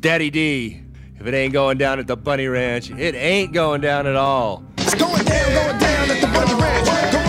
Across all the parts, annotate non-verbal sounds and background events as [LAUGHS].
Daddy D. If it ain't going down at the Bunny Ranch, it ain't going down at all. It's going down, going down at the Bunny Ranch.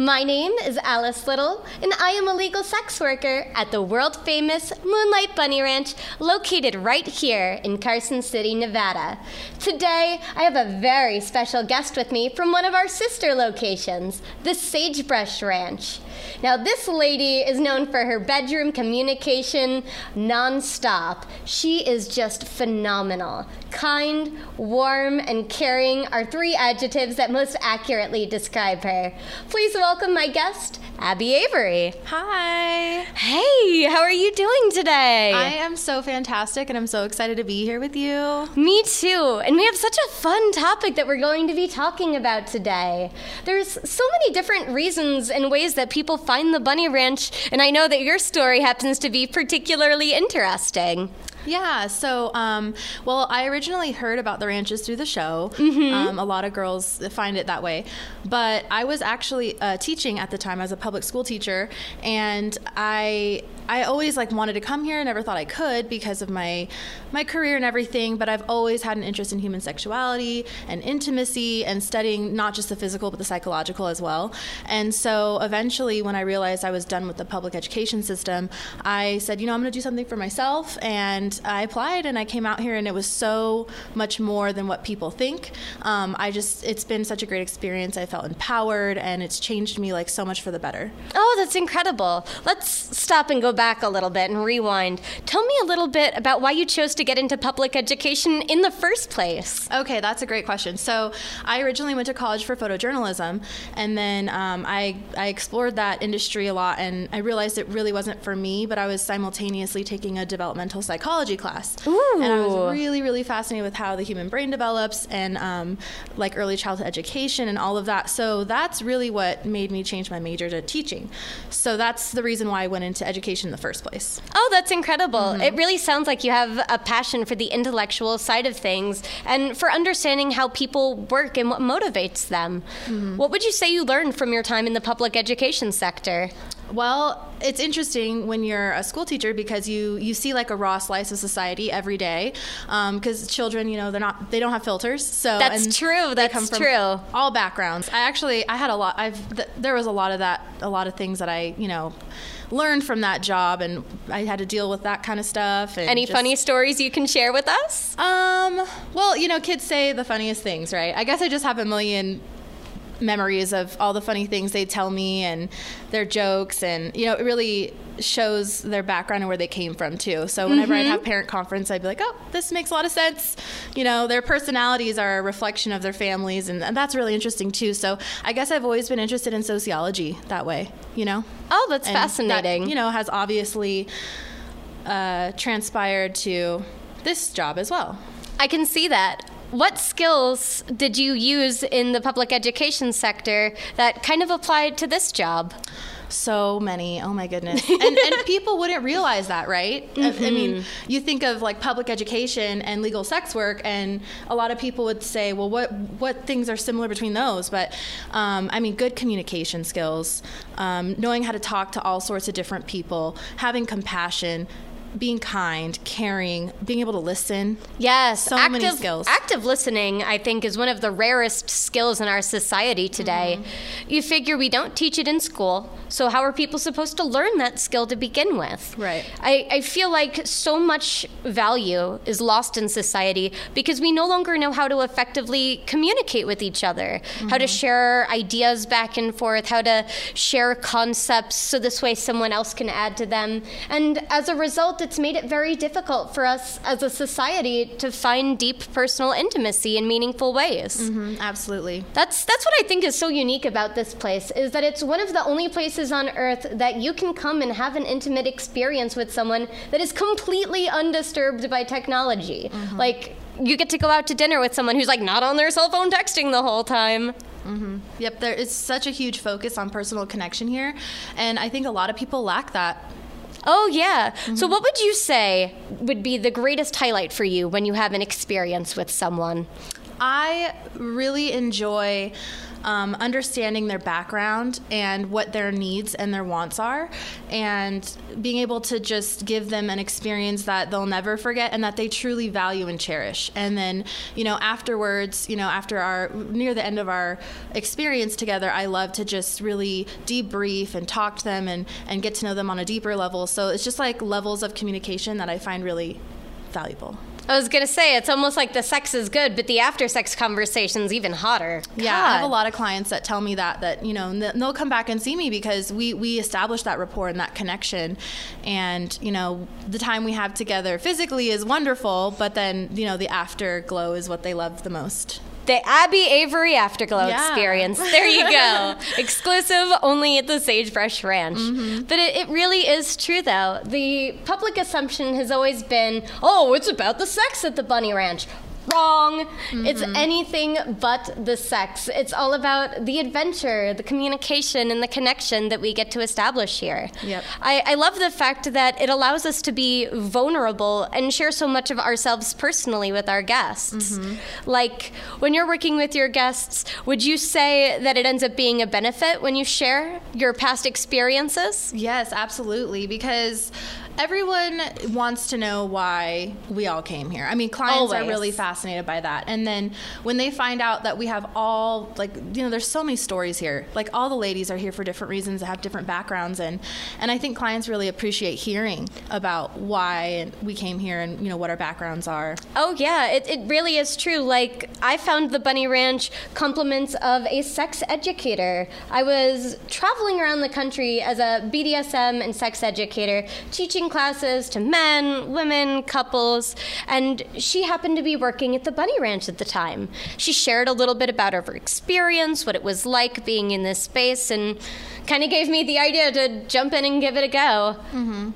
My name is Alice Little, and I am a legal sex worker at the world famous Moonlight Bunny Ranch, located right here in Carson City, Nevada. Today, I have a very special guest with me from one of our sister locations, the Sagebrush Ranch. Now, this lady is known for her bedroom communication nonstop. She is just phenomenal. Kind, warm, and caring are three adjectives that most accurately describe her. Please welcome my guest, Abby Avery. Hi. Hey, how are you doing today? I am so fantastic and I'm so excited to be here with you. Me too. And we have such a fun topic that we're going to be talking about today. There's so many different reasons and ways that people find the Bunny Ranch, and I know that your story happens to be particularly interesting. Yeah, so, um, well, I originally heard about the ranches through the show. Um, a lot of girls find it that way. But I was actually uh, teaching at the time as a public school teacher, and I. I always like wanted to come here. And never thought I could because of my my career and everything. But I've always had an interest in human sexuality and intimacy and studying not just the physical but the psychological as well. And so eventually, when I realized I was done with the public education system, I said, you know, I'm going to do something for myself. And I applied and I came out here, and it was so much more than what people think. Um, I just, it's been such a great experience. I felt empowered, and it's changed me like so much for the better. Oh, that's incredible. Let's stop and go back a little bit and rewind. Tell me a little bit about why you chose to get into public education in the first place. Okay, that's a great question. So, I originally went to college for photojournalism, and then um, I, I explored that industry a lot, and I realized it really wasn't for me, but I was simultaneously taking a developmental psychology class. And I was really, really fascinated with how the human brain develops and um, like early childhood education and all of that. So, that's really what made me change my major to teaching. So, that's the reason why I went into education in the first place. Oh, that's incredible. Mm-hmm. It really sounds like you have a passion for the intellectual side of things and for understanding how people work and what motivates them. Mm-hmm. What would you say you learned from your time in the public education sector? Well, it's interesting when you're a school teacher because you you see like a raw slice of society every day. Because children, you know, they're not they don't have filters. So That's true, that's true. All backgrounds. I actually I had a lot. I've th- there was a lot of that. A lot of things that I you know learned from that job, and I had to deal with that kind of stuff. And Any just- funny stories you can share with us? Um. Well, you know, kids say the funniest things, right? I guess I just have a million memories of all the funny things they tell me and their jokes. And you know it really shows their background and where they came from too. So whenever i'd have parent conference i'd be like oh this makes a lot of sense. You know their personalities are a reflection of their families and, and that's really interesting too. So i guess i've always been interested in sociology that way you know? Oh, that's And that, fascinating. you know has obviously uh, transpired to this job as well. I can see that. What skills did you use in the public education sector that kind of applied to this job? so many. Oh my goodness. [LAUGHS] And, and people wouldn't realize that right? I- I, mean you think of like public education and legal sex work and a lot of people would say well what what things are similar between those? But um, i mean good communication skills um, knowing how to talk to all sorts of different people having compassion being kind caring being able to listen Yes, So active, many skills. Active listening, I think, is one of the rarest skills in our society today. Mm-hmm. You figure we don't teach it in school, so how are people supposed to learn that skill to begin with? Right. I, I feel like so much value is lost in society because we no longer know how to effectively communicate with each other, how Mm-hmm. to share ideas back and forth, how to share concepts so this way someone else can add to them. And as a result, it's made it very difficult for us as a society to find deep personal intimacy in meaningful ways. Mhm, absolutely That's that's what I think is so unique about this place is that it's one of the only places on earth that you can come and have an intimate experience with someone that is completely undisturbed by technology. Like you get to go out to dinner with someone who's like not on their cell phone texting the whole time. Yep, there is such a huge focus on personal connection here, and I think a lot of people lack that. Oh yeah. So mm-hmm. what would you say would be the greatest highlight for you when you have an experience with someone? I really enjoy um, understanding their background and what their needs and their wants are, and being able to just give them an experience that they'll never forget and that they truly value and cherish. And then, you know, afterwards, you know, after our near the end of our experience together, I love to just really debrief and talk to them and, and get to know them on a deeper level. So it's just like levels of communication that I find really valuable. I was gonna say it's almost like the sex is good, but the after sex conversation's even hotter. Yeah, I have a lot of clients that tell me that that you know and they'll come back and see me because we we establish that rapport and that connection, and you know the time we have together physically is wonderful, but then you know the afterglow is what they love the most. The Abby Avery Afterglow Yeah. experience. There you go. [LAUGHS] Exclusive only at the Sagebrush Ranch. Mm-hmm. But it, it really is true, though. The public assumption has always been oh, it's about the sex at the Bunny Ranch. Wrong. It's Mm-hmm. anything but the sex. It's all about the adventure, the communication, and the connection that we get to establish here. Yep. I, I love the fact that it allows us to be vulnerable and share so much of ourselves personally with our guests. Like when you're working with your guests, would you say that it ends up being a benefit when you share your past experiences? Yes, absolutely. Because everyone wants to know why we all came here. I mean, clients are really fascinated by that. And then when they find out that we have all, like, you know, there's so many stories here. Like, all the ladies are here for different reasons, that have different backgrounds. And, and I think clients really appreciate hearing about why we came here and, you know, what our backgrounds are. Oh, yeah, it, it really is true. Like, I found the Bunny Ranch compliments of a sex educator. I was traveling around the country as a BDSM and sex educator, teaching classes to men, women, couples, and she happened to be working at the Bunny Ranch at the time. She shared a little bit about her experience, what it was like being in this space, and kind of gave me the idea to jump in and give it a go.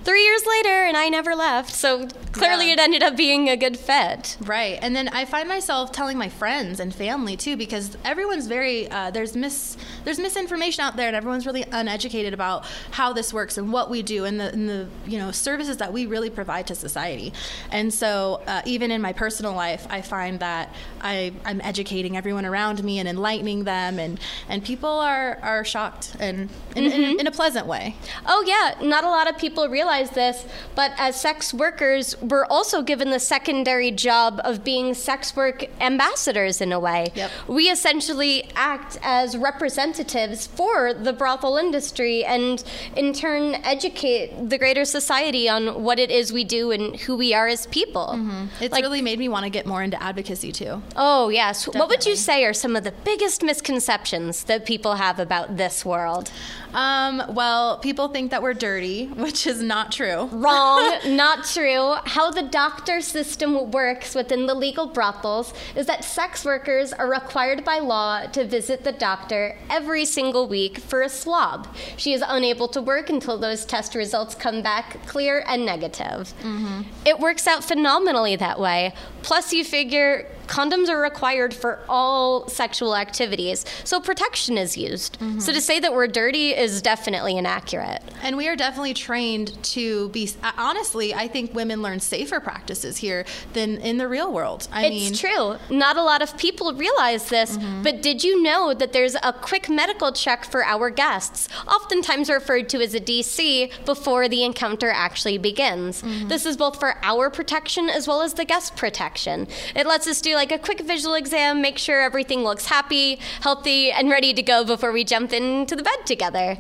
Three years later, and I never left, so clearly Yeah. it ended up being a good fit. Right, and then I find myself telling my friends and family too, because everyone's very uh, there's mis there's misinformation out there, and everyone's really uneducated about how this works and what we do and the, and the you know services that we really provide to society. And so uh, even in my personal life, I find that I I'm educating everyone around me and enlightening them, and and people are are shocked and in, in, mm-hmm. in a pleasant way. Oh, yeah, not a lot of people realize this, but as sex workers, we're also given the secondary job of being sex work ambassadors in a way. Yep. We essentially act as representatives for the brothel industry and, in turn, educate the greater society on what it is we do and who we are as people. Mm-hmm. It's Like- really made me want to get more into advocacy too. Oh, yes. What would you say are some of the biggest misconceptions that people have about this world? Um, well, people think that we're dirty, which is not true. Wrong, [LAUGHS] not true. How the doctor system works within the legal brothels is that sex workers are required by law to visit the doctor every single week for a swab. She is unable to work until those test results come back clear and negative. It works out phenomenally that way. Plus, you figure condoms are required for all sexual activities, so protection is used. Mm-hmm. So to say that we're dirty is definitely inaccurate. And we are definitely trained to be. uh, Honestly, I think women learn safer practices here than in the real world. I It's mean, true. Not a lot of people realize this, mm-hmm. but did you know that there's a quick medical check for our guests, oftentimes referred to as a DC, before the encounter actually begins? Mm-hmm. This is both for our protection as well as the guest protection. It lets us do like a quick visual exam, make sure everything looks happy, healthy, and ready to go before we jump into the bed together.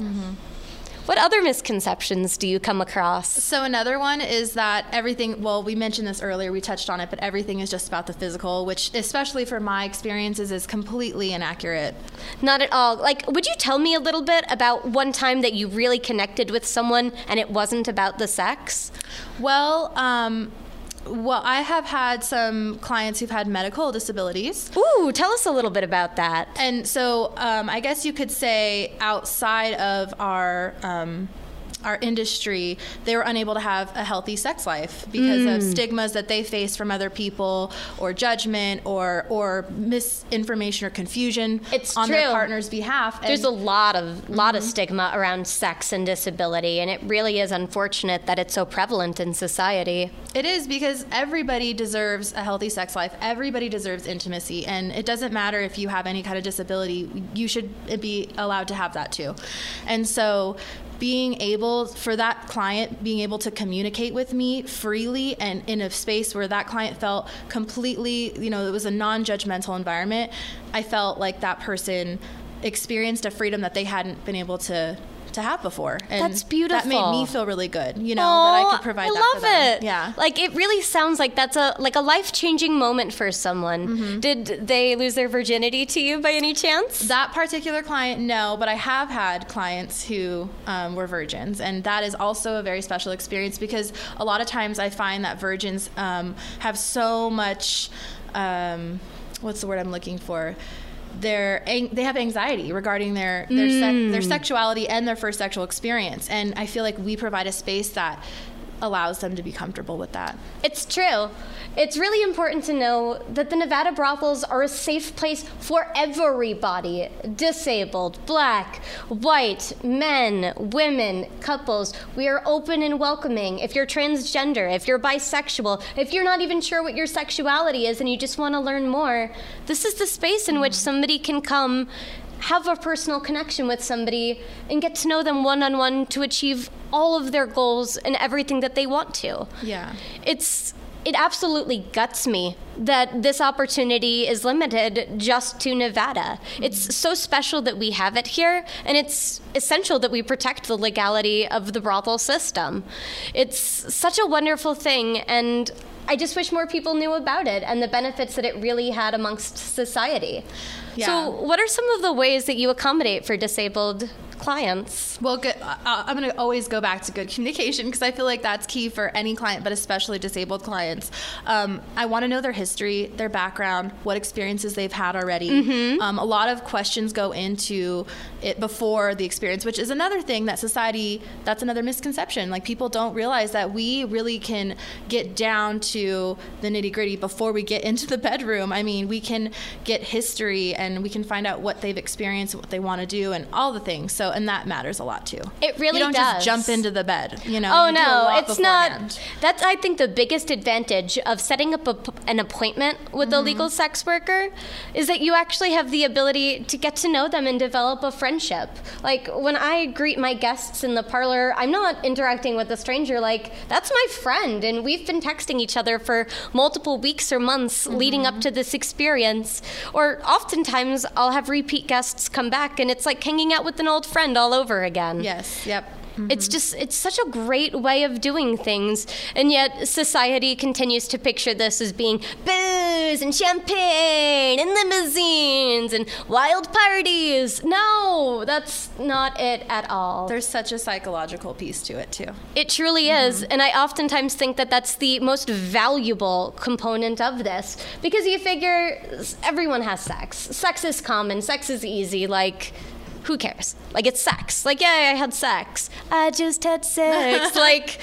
What other misconceptions do you come across? So another one is that everything. Well, we mentioned this earlier. We touched on it, but everything is just about the physical, which, especially for my experiences, is completely inaccurate. Not at all. Like, would you tell me a little bit about one time that you really connected with someone and it wasn't about the sex? Well, um, well, I have had some clients who've had medical disabilities. Ooh, tell us a little bit about that. And so um, I guess you could say outside of our um, our industry, they were unable to have a healthy sex life because of stigmas that they face from other people, or judgment, or or misinformation or confusion It's on their partner's behalf. There's a lot of lot Mm-hmm. of stigma around sex and disability, and it really is unfortunate that it's so prevalent in society. It is because everybody deserves a healthy sex life. Everybody deserves intimacy. And it doesn't matter if you have any kind of disability, you should be allowed to have that too. And so, being able for that client being able to communicate with me freely and in a space where that client felt completely you know it was a non-judgmental environment i felt like that person experienced a freedom that they hadn't been able to to have before and That's beautiful. that made me feel really good you know that i could provide I that love for them. it. yeah like it really sounds like that's a like a life changing moment for someone. Mm-hmm. Did they lose their virginity to you by any chance? That particular client, no, but I have had clients who um, were virgins, and that is also a very special experience because a lot of times I find that virgins um, have so much. Um, what's the word I'm looking for? Ang- they have anxiety regarding their their, sec- their mm. sexuality and their first sexual experience, and I feel like we provide a space that allows them to be comfortable with that. It's true. It's really important to know that the Nevada brothels are a safe place for everybody disabled, black, white, men, women, couples. We are open and welcoming. If you're transgender, if you're bisexual, if you're not even sure what your sexuality is and you just want to learn more, this is the space in which somebody can come. Have a personal connection with somebody and get to know them one on one to achieve all of their goals and everything that they want to Yeah. it's it absolutely guts me that this opportunity is limited just to Nevada. Mm-hmm. It's so special that we have it here, and it's essential that we protect the legality of the brothel system. It's such a wonderful thing, and I just wish more people knew about it and the benefits that it really had amongst society. Yeah. So, what are some of the ways that you accommodate for disabled clients? Well, good. Uh, I'm going to always go back to good communication because I feel like that's key for any client, but especially disabled clients. Um, I want to know their history, their background, what experiences they've had already. Um, a lot of questions go into it before the experience, which is another thing that society, that's another misconception. Like people don't realize that we really can get down to the nitty gritty before we get into the bedroom. I mean, we can get history and we can find out what they've experienced, what they want to do, and all the things. So, and that matters a lot too. It really you don't does. just jump into the bed. You know. Oh you no, it's beforehand. not. That's I think the biggest advantage of setting up a, an appointment with Mm-hmm. a legal sex worker is that you actually have the ability to get to know them and develop a friendship. Like when I greet my guests in the parlor, I'm not interacting with a stranger. Like that's my friend, and we've been texting each other for multiple weeks or months leading Mm-hmm. up to this experience. Or oftentimes I'll have repeat guests come back, and it's like hanging out with an old friend all over again. Yes. Yep. It's just, it's such a great way of doing things. And yet, society continues to picture this as being booze and champagne and limousines and wild parties. No, that's not it at all. There's such a psychological piece to it too. It truly is. And I oftentimes think that that's the most valuable component of this because you figure everyone has sex. Sex is common, sex is easy. Like, who cares? Like, it's sex. Like, yeah, I had sex. I just had sex. It's [LAUGHS] like,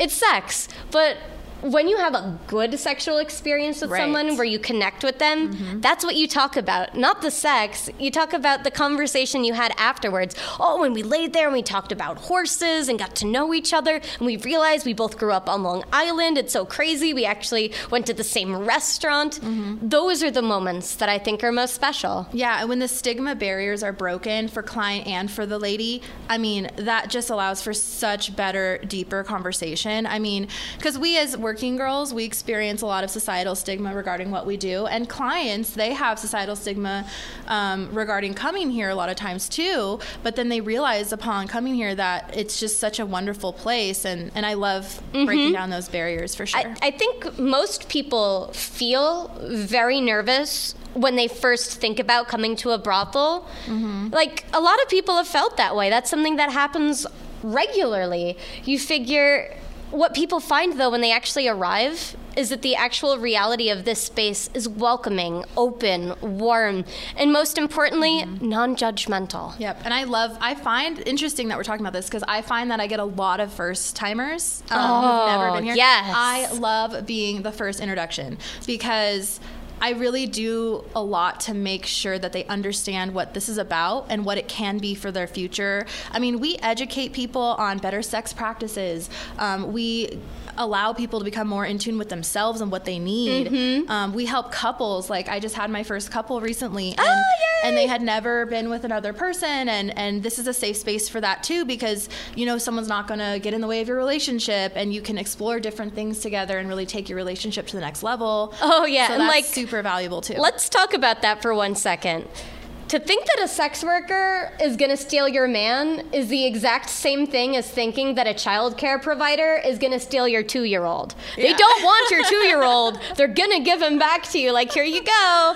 it's sex. But when you have a good sexual experience with Right. someone where you connect with them, mm-hmm. that's what you talk about. Not the sex. You talk about the conversation you had afterwards. Oh, when we laid there and we talked about horses and got to know each other, and we realized we both grew up on Long Island. It's so crazy. We actually went to the same restaurant. Mm-hmm. Those are the moments that I think are most special. Yeah, and when the stigma barriers are broken for client and for the lady, I mean, that just allows for such better, deeper conversation. I mean, because we as working girls, we experience a lot of societal stigma regarding what we do, and clients, they have societal stigma um, regarding coming here a lot of times too. But then they realize upon coming here that it's just such a wonderful place, and and I love breaking down those barriers for sure. I, I think most people feel very nervous when they first think about coming to a brothel. Like, a lot of people have felt that way. That's something that happens regularly. You figure. What people find though when they actually arrive is that the actual reality of this space is welcoming, open, warm, and most importantly, non judgmental. Yep, and I love. I find interesting that we're talking about this because I find that I get a lot of first timers um, who've never been here. yes. I love being the first introduction because. I really do a lot to make sure that they understand what this is about and what it can be for their future. I mean, we educate people on better sex practices. Um, we allow people to become more in tune with themselves and what they need. Um, we help couples. Like I just had my first couple recently, and, Oh, and they had never been with another person, and and this is a safe space for that too because you know someone's not going to get in the way of your relationship, and you can explore different things together and really take your relationship to the next level. Oh, yeah, so and, that's like, super valuable too. Let's talk about that for one second. To think that a sex worker is going to steal your man is the exact same thing as thinking that a child care provider is going to steal your two year old. They don't want your [LAUGHS] two year old. They're going to give him back to you. Like, here you go.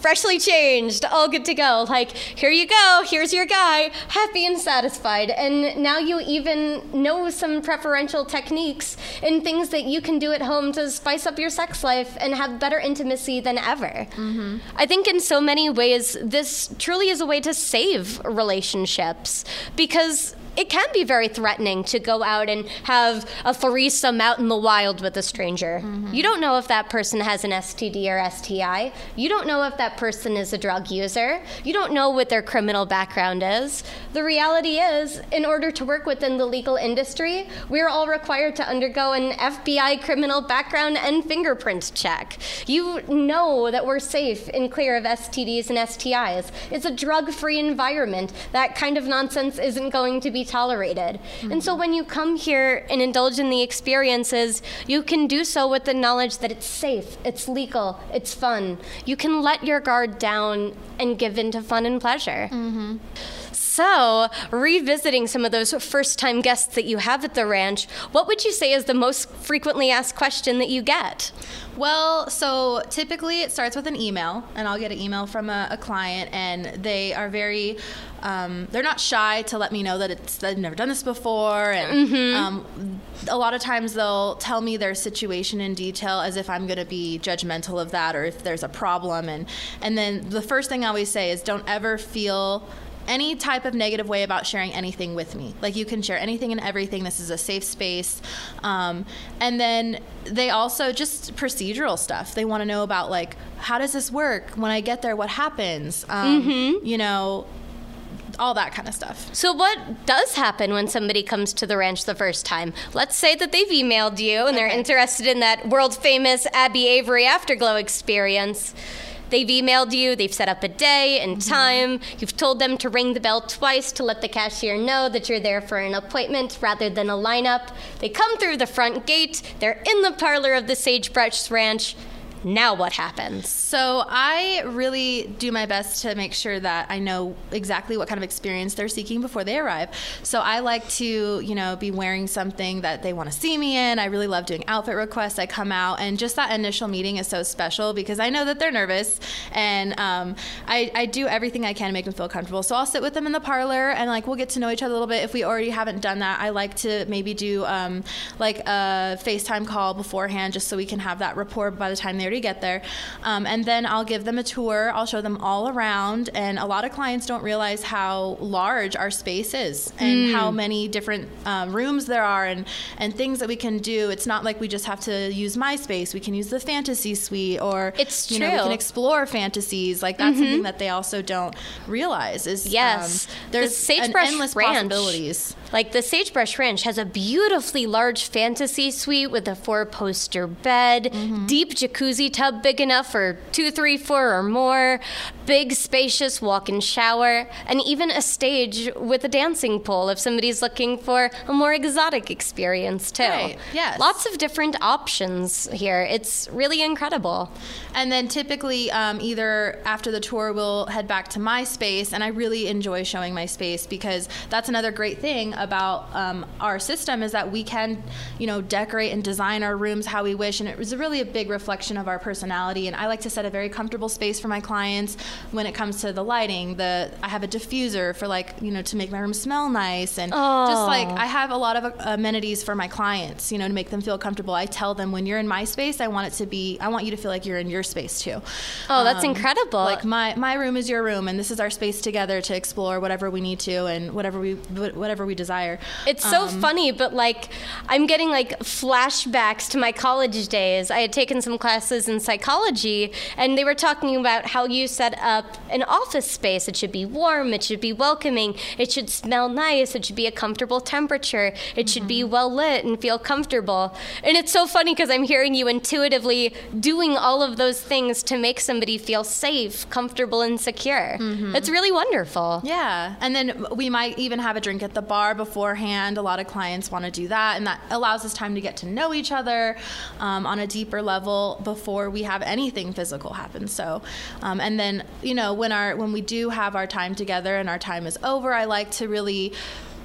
Freshly changed, all good to go. Like, here you go, here's your guy, happy and satisfied. And now you even know some preferential techniques and things that you can do at home to spice up your sex life and have better intimacy than ever. Mm-hmm. I think in so many ways, this truly is a way to save relationships because it can be very threatening to go out and have a threesome out in the wild with a stranger. Mm-hmm. You don't know if that person has an STD or STI. You don't know if that person is a drug user. You don't know what their criminal background is. The reality is, in order to work within the legal industry, we're all required to undergo an FBI criminal background and fingerprint check. You know that we're safe and clear of STDs and STIs. It's a drug free environment. That kind of nonsense isn't going to be tolerated. And so mm-hmm. when you come here and indulge in the experiences, you can do so with the knowledge that it's safe, it's legal, it's fun. You can let your guard down and give in to fun and pleasure. Mm-hmm. So, revisiting some of those first time guests that you have at the ranch, what would you say is the most frequently asked question that you get? Well, so typically it starts with an email, and I'll get an email from a, a client, and they are very, um, they're not shy to let me know that it's they've never done this before, and um, a lot of times they'll tell me their situation in detail as if I'm going to be judgmental of that or if there's a problem, and and then the first thing I always say is don't ever feel any type of negative way about sharing anything with me. Like you can share anything and everything. This is a safe space. Um, and then they also just procedural stuff. They want to know about like how does this work when I get there? What happens? Um, You know, all that kind of stuff. So, what does happen when somebody comes to the ranch the first time? Let's say that they've emailed you and they're interested in that world famous Abby Avery Afterglow experience. They've emailed you, they've set up a day and mm-hmm. time, you've told them to ring the bell twice to let the cashier know that you're there for an appointment rather than a lineup. They come through the front gate, they're in the parlor of the Sagebrush Ranch. Now, what happens? So I really do my best to make sure that I know exactly what kind of experience they're seeking before they arrive. So I like to, you know, be wearing something that they want to see me in. I really love doing outfit requests. I come out, and just that initial meeting is so special because I know that they're nervous, and um, I, I do everything I can to make them feel comfortable. So I'll sit with them in the parlor, and like we'll get to know each other a little bit. If we already haven't done that, I like to maybe do um, like a FaceTime call beforehand, just so we can have that rapport by the time they already get there. Um, and then I'll give them a tour. I'll show them all around. And a lot of clients don't realize how large our space is and how many different um, rooms there are and, and things that we can do. It's not like we just have to use my space. We can use the fantasy suite or It's you know, we can explore fantasies. Like that's something that they also don't realize is um, Yes. there's the Sagebrush an endless Ranch, possibilities. Like the Sagebrush Ranch has a beautifully large fantasy suite with a four poster bed, Mm-hmm. deep jacuzzi tub big enough for two, three, four, or more, big spacious walk in shower, and even a stage with a dancing pool if somebody's looking for a more exotic experience too. Right, yes. Lots of different options here. It's really incredible. And then typically, um, either after the tour, we'll head back to my space. And I really enjoy showing my space because that's another great thing about um, our system is that we can, you know, decorate and design our rooms how we wish, and it was really a big reflection of our personality. And I like to set a very comfortable space for my clients when it comes to the lighting. The I have a diffuser for like you know to make my room smell nice, and just like I have a lot of uh, amenities for my clients, you know, to make them feel comfortable. I tell them when you're in my space, I want it to be, I want you to feel like you're in your space too. Oh, that's incredible. Like my my room is your room, and this is our space together to explore whatever we need to and whatever we whatever we desire. It's so um, funny, but like I'm getting like flashbacks to my college days. I had taken some classes in psychology, and they were talking about how you set up an office space. It should be warm, it should be welcoming, it should smell nice, it should be a comfortable temperature, it should be mm-hmm. well lit and feel comfortable. And it's so funny because I'm hearing you intuitively doing all of those things to make somebody feel safe, comfortable, and secure. Mm-hmm. It's really wonderful. Yeah, and then we might even have a drink at the bar beforehand. A lot of clients want to do that, and that allows us time to get to know each other um, on a deeper level before we have anything physical happen. So, um, and then you know when our when we do have our time together and our time is over, I like to really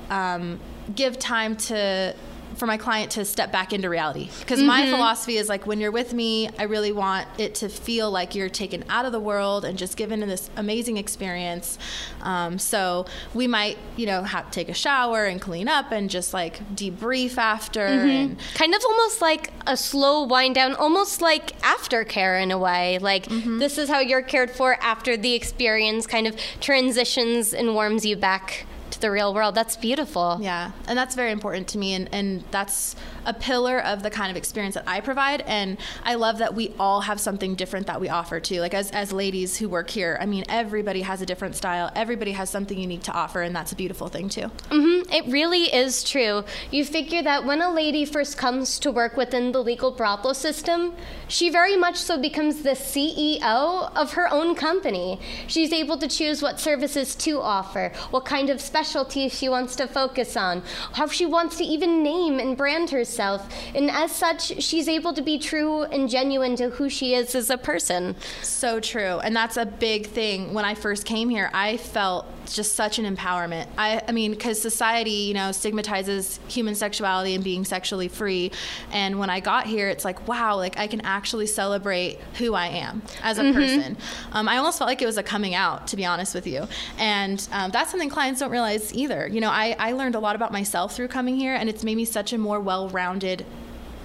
um, give time to for my client to step back into reality. Because my mm-hmm. philosophy is like when you're with me i really want it to feel like you're taken out of the world and just given this amazing experience. Um, so we might you know have, take a shower and clean up and just like debrief after mm-hmm. and kind of almost like a slow wind down, almost like aftercare in a way. Like mm-hmm. this is how you're cared for after the experience kind of transitions and warms you back to the real world. That's beautiful. Yeah, and that's very important to me, and, and that's a pillar of the kind of experience that I provide. And I love that we all have something different that we offer too. Like as, as ladies who work here, I mean, everybody has a different style, everybody has something unique to offer, and that's a beautiful thing too. hmm It really is true. You figure that when a lady first comes to work within the legal brothel system, she very much so becomes the CEO of her own company. She's able to choose what services to offer, what kind of specialties she wants to focus on, how she wants to even name and brand herself. And as such, she's able to be true and genuine to who she is as a person. So true. And that's a big thing. When I first came here, I felt just such an empowerment. I, I mean, because society, you know, stigmatizes human sexuality and being sexually free. And when I got here, it's like, wow, like I can actually celebrate who I am as a person. Um, I almost felt like it was a coming out, to be honest with you. And um, that's something clients don't realize either. You know, I, I learned a lot about myself through coming here, and it's made me such a more well rounded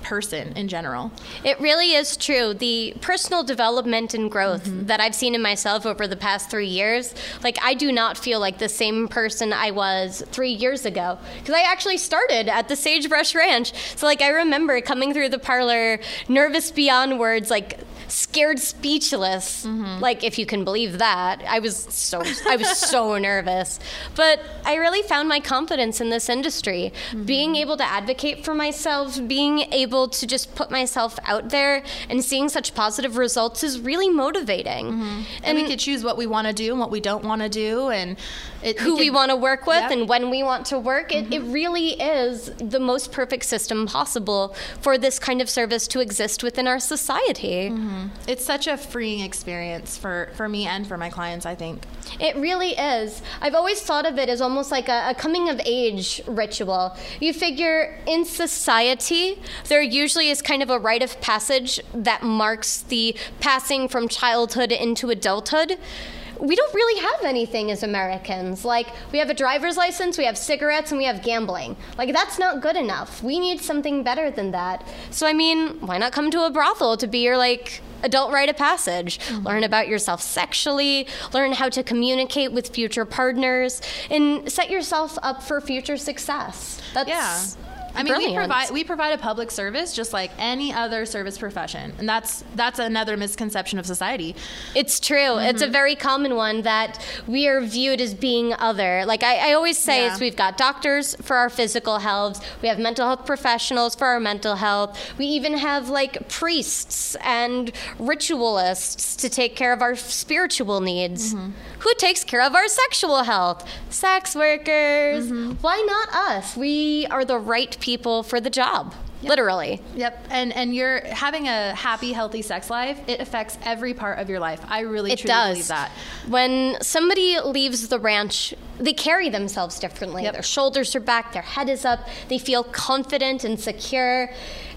person in general. It really is true. The personal development and growth mm-hmm. that I've seen in myself over the past three years, like I do not feel like the same person I was three years ago. Because I actually started at the Sagebrush Ranch. So, like, I remember coming through the parlor, nervous beyond words, like, scared speechless mm-hmm. like if you can believe that. I was so i was so [LAUGHS] nervous. But i really found my confidence in this industry. Mm-hmm. Being able to advocate for myself being able to just put myself out there and seeing such positive results is really motivating. Mm-hmm. And, we could choose what we want to do and what we don't want to do, and it, who we want to work with Yep. and when we want to work. It, it mm-hmm. really is the most perfect system possible for this kind of service to exist within our society. Mm-hmm. It's such a freeing experience for, for me and for my clients, I think. It really is. I've always thought of it as almost like a, a coming of age ritual. You figure in society, there usually is kind of a rite of passage that marks the passing from childhood into adulthood. We don't really have anything as Americans. Like, we have a driver's license, we have cigarettes, and we have gambling. Like, that's not good enough. We need something better than that. So, I mean, why not come to a brothel to be your, like, adult rite of passage. Mm-hmm. Learn about yourself sexually, learn how to communicate with future partners, and set yourself up for future success. That's Yeah. I mean, we provide we provide a public service just like any other service profession, and that's that's another misconception of society. It's true. It's a mm-hmm. very common one that we are viewed as being other. Like I, I always say, Yeah. is we've got doctors for our physical health, we have mental health professionals for our mental health, we even have like priests and ritualists to take care of our spiritual needs. Mm-hmm. Who takes care of our sexual health? Sex workers. Mm-hmm. Why not us? We are the right people for the job. Literally. Yep. And and you're having a happy, healthy sex life, it affects every part of your life. I really It truly does. believe that. When somebody leaves the ranch, they carry themselves differently. Yep. Their shoulders are back, their head is up, they feel confident and secure.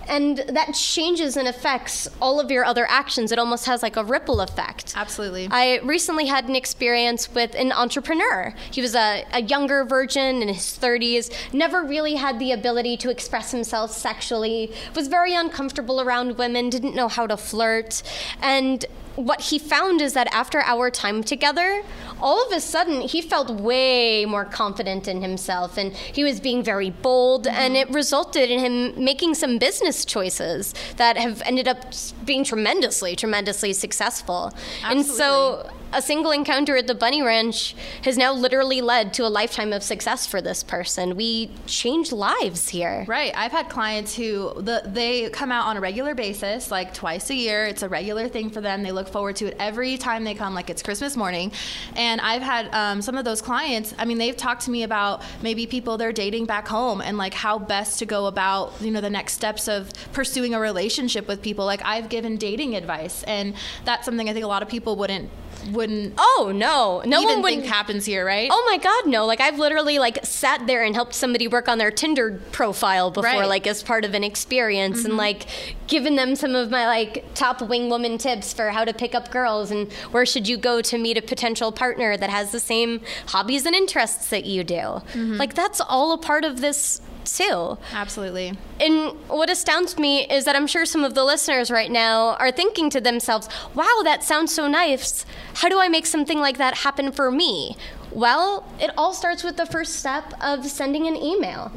And that changes and affects all of your other actions. It almost has like a ripple effect. Absolutely. I recently had an experience with an entrepreneur. He was a, a younger virgin in his 30s, never really had the ability to express himself sexually, was very uncomfortable around women, didn't know how to flirt. And what he found is that after our time together, all of a sudden he felt way more confident in himself and he was being very bold and it resulted in him making some business choices that have ended up being tremendously tremendously successful. And so a single encounter at the bunny ranch has now literally led to a lifetime of success for this person we change lives here Right. I've had clients who the, they come out on a regular basis, like twice a year. It's a regular thing for them. They look forward to it every time they come, like it's Christmas morning. And I've had um, some of those clients. I mean, they've talked to me about maybe people they're dating back home and like how best to go about you know the next steps of pursuing a relationship with people. Like I've given dating advice, and that's something I think a lot of people wouldn't wouldn't oh no no one would think happens here, right? Oh my god, no. Like I've literally like sat there and helped somebody work on their Tinder profile before Right. Mm-hmm. like as part of an experience and like given them some of my like top wing woman tips for how to pick up girls and where should you go to meet a potential partner that has the same hobbies and interests that you do. Mm-hmm. Like that's all a part of this too. Absolutely. And what astounds me is that I'm sure some of the listeners right now are thinking to themselves, wow, that sounds so nice. How do I make something like that happen for me? Well, it all starts with the first step of sending an email.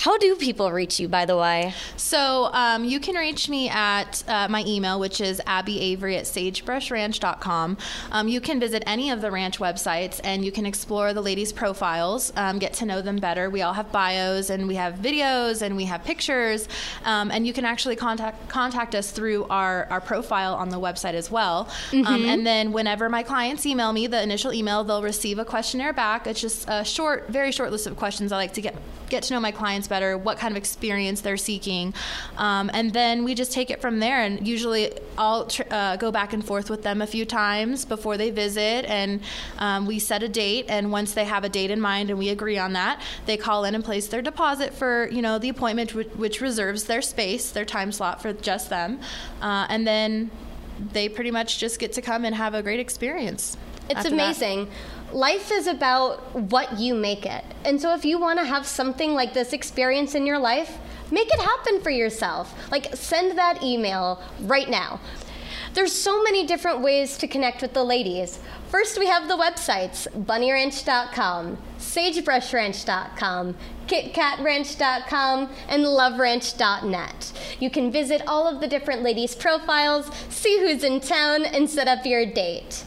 How do people reach you, by the way? So um, you can reach me at uh, my email, which is abbyavery at sagebrushranch.com. Um, you can visit any of the ranch websites and you can explore the ladies' profiles, um, get to know them better. We all have bios and we have videos and we have pictures. Um, and you can actually contact contact us through our, our profile on the website as well. Um, and then whenever my clients email me, the initial email, they'll receive a questionnaire back. It's just a short, very short list of questions. I like to get get to know my clients better, what kind of experience they're seeking, um, and then we just take it from there. And usually, I'll tr- uh, go back and forth with them a few times before they visit, and um, we set a date. And once they have a date in mind and we agree on that, they call in and place their deposit for you know the appointment, which, which reserves their space, their time slot for just them, uh, and then they pretty much just get to come and have a great experience. It's amazing. that. Life is about what you make it. And so if you want to have something like this experience in your life, make it happen for yourself. Like send that email right now. There's so many different ways to connect with the ladies. First, we have the websites bunnyranch.com, sagebrushranch.com, kitkatranch.com, and loveranch.net. You can visit all of the different ladies' profiles, see who's in town, and set up your date.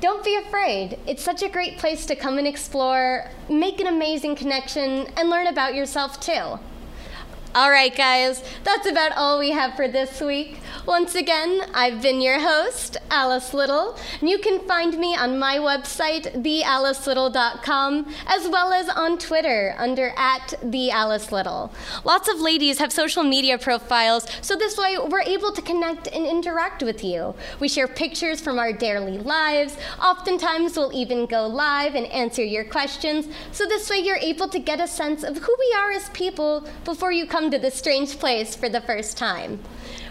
Don't be afraid. It's such a great place to come and explore, make an amazing connection, and learn about yourself too. All right, guys, that's about all we have for this week. Once again, I've been your host, Alice Little, and you can find me on my website, thealicelittle.com, as well as on Twitter under at thealicelittle. Lots of ladies have social media profiles, so this way we're able to connect and interact with you. We share pictures from our daily lives. Oftentimes, we'll even go live and answer your questions, so this way you're able to get a sense of who we are as people before you come to this strange place for the first time.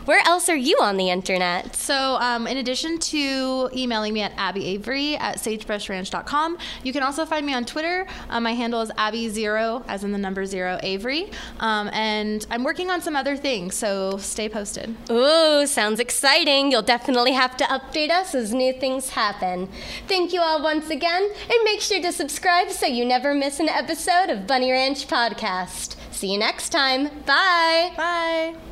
Where else are you on the internet? So, um, in addition to emailing me at abbyavery at sagebrushranch.com, you can also find me on Twitter. Um, my handle is abby0, as in the number zero, Avery. Um, and I'm working on some other things, so stay posted. Ooh, sounds exciting. You'll definitely have to update us as new things happen. Thank you all once again, and make sure to subscribe so you never miss an episode of Bunny Ranch Podcast. See you next time. Bye. Bye.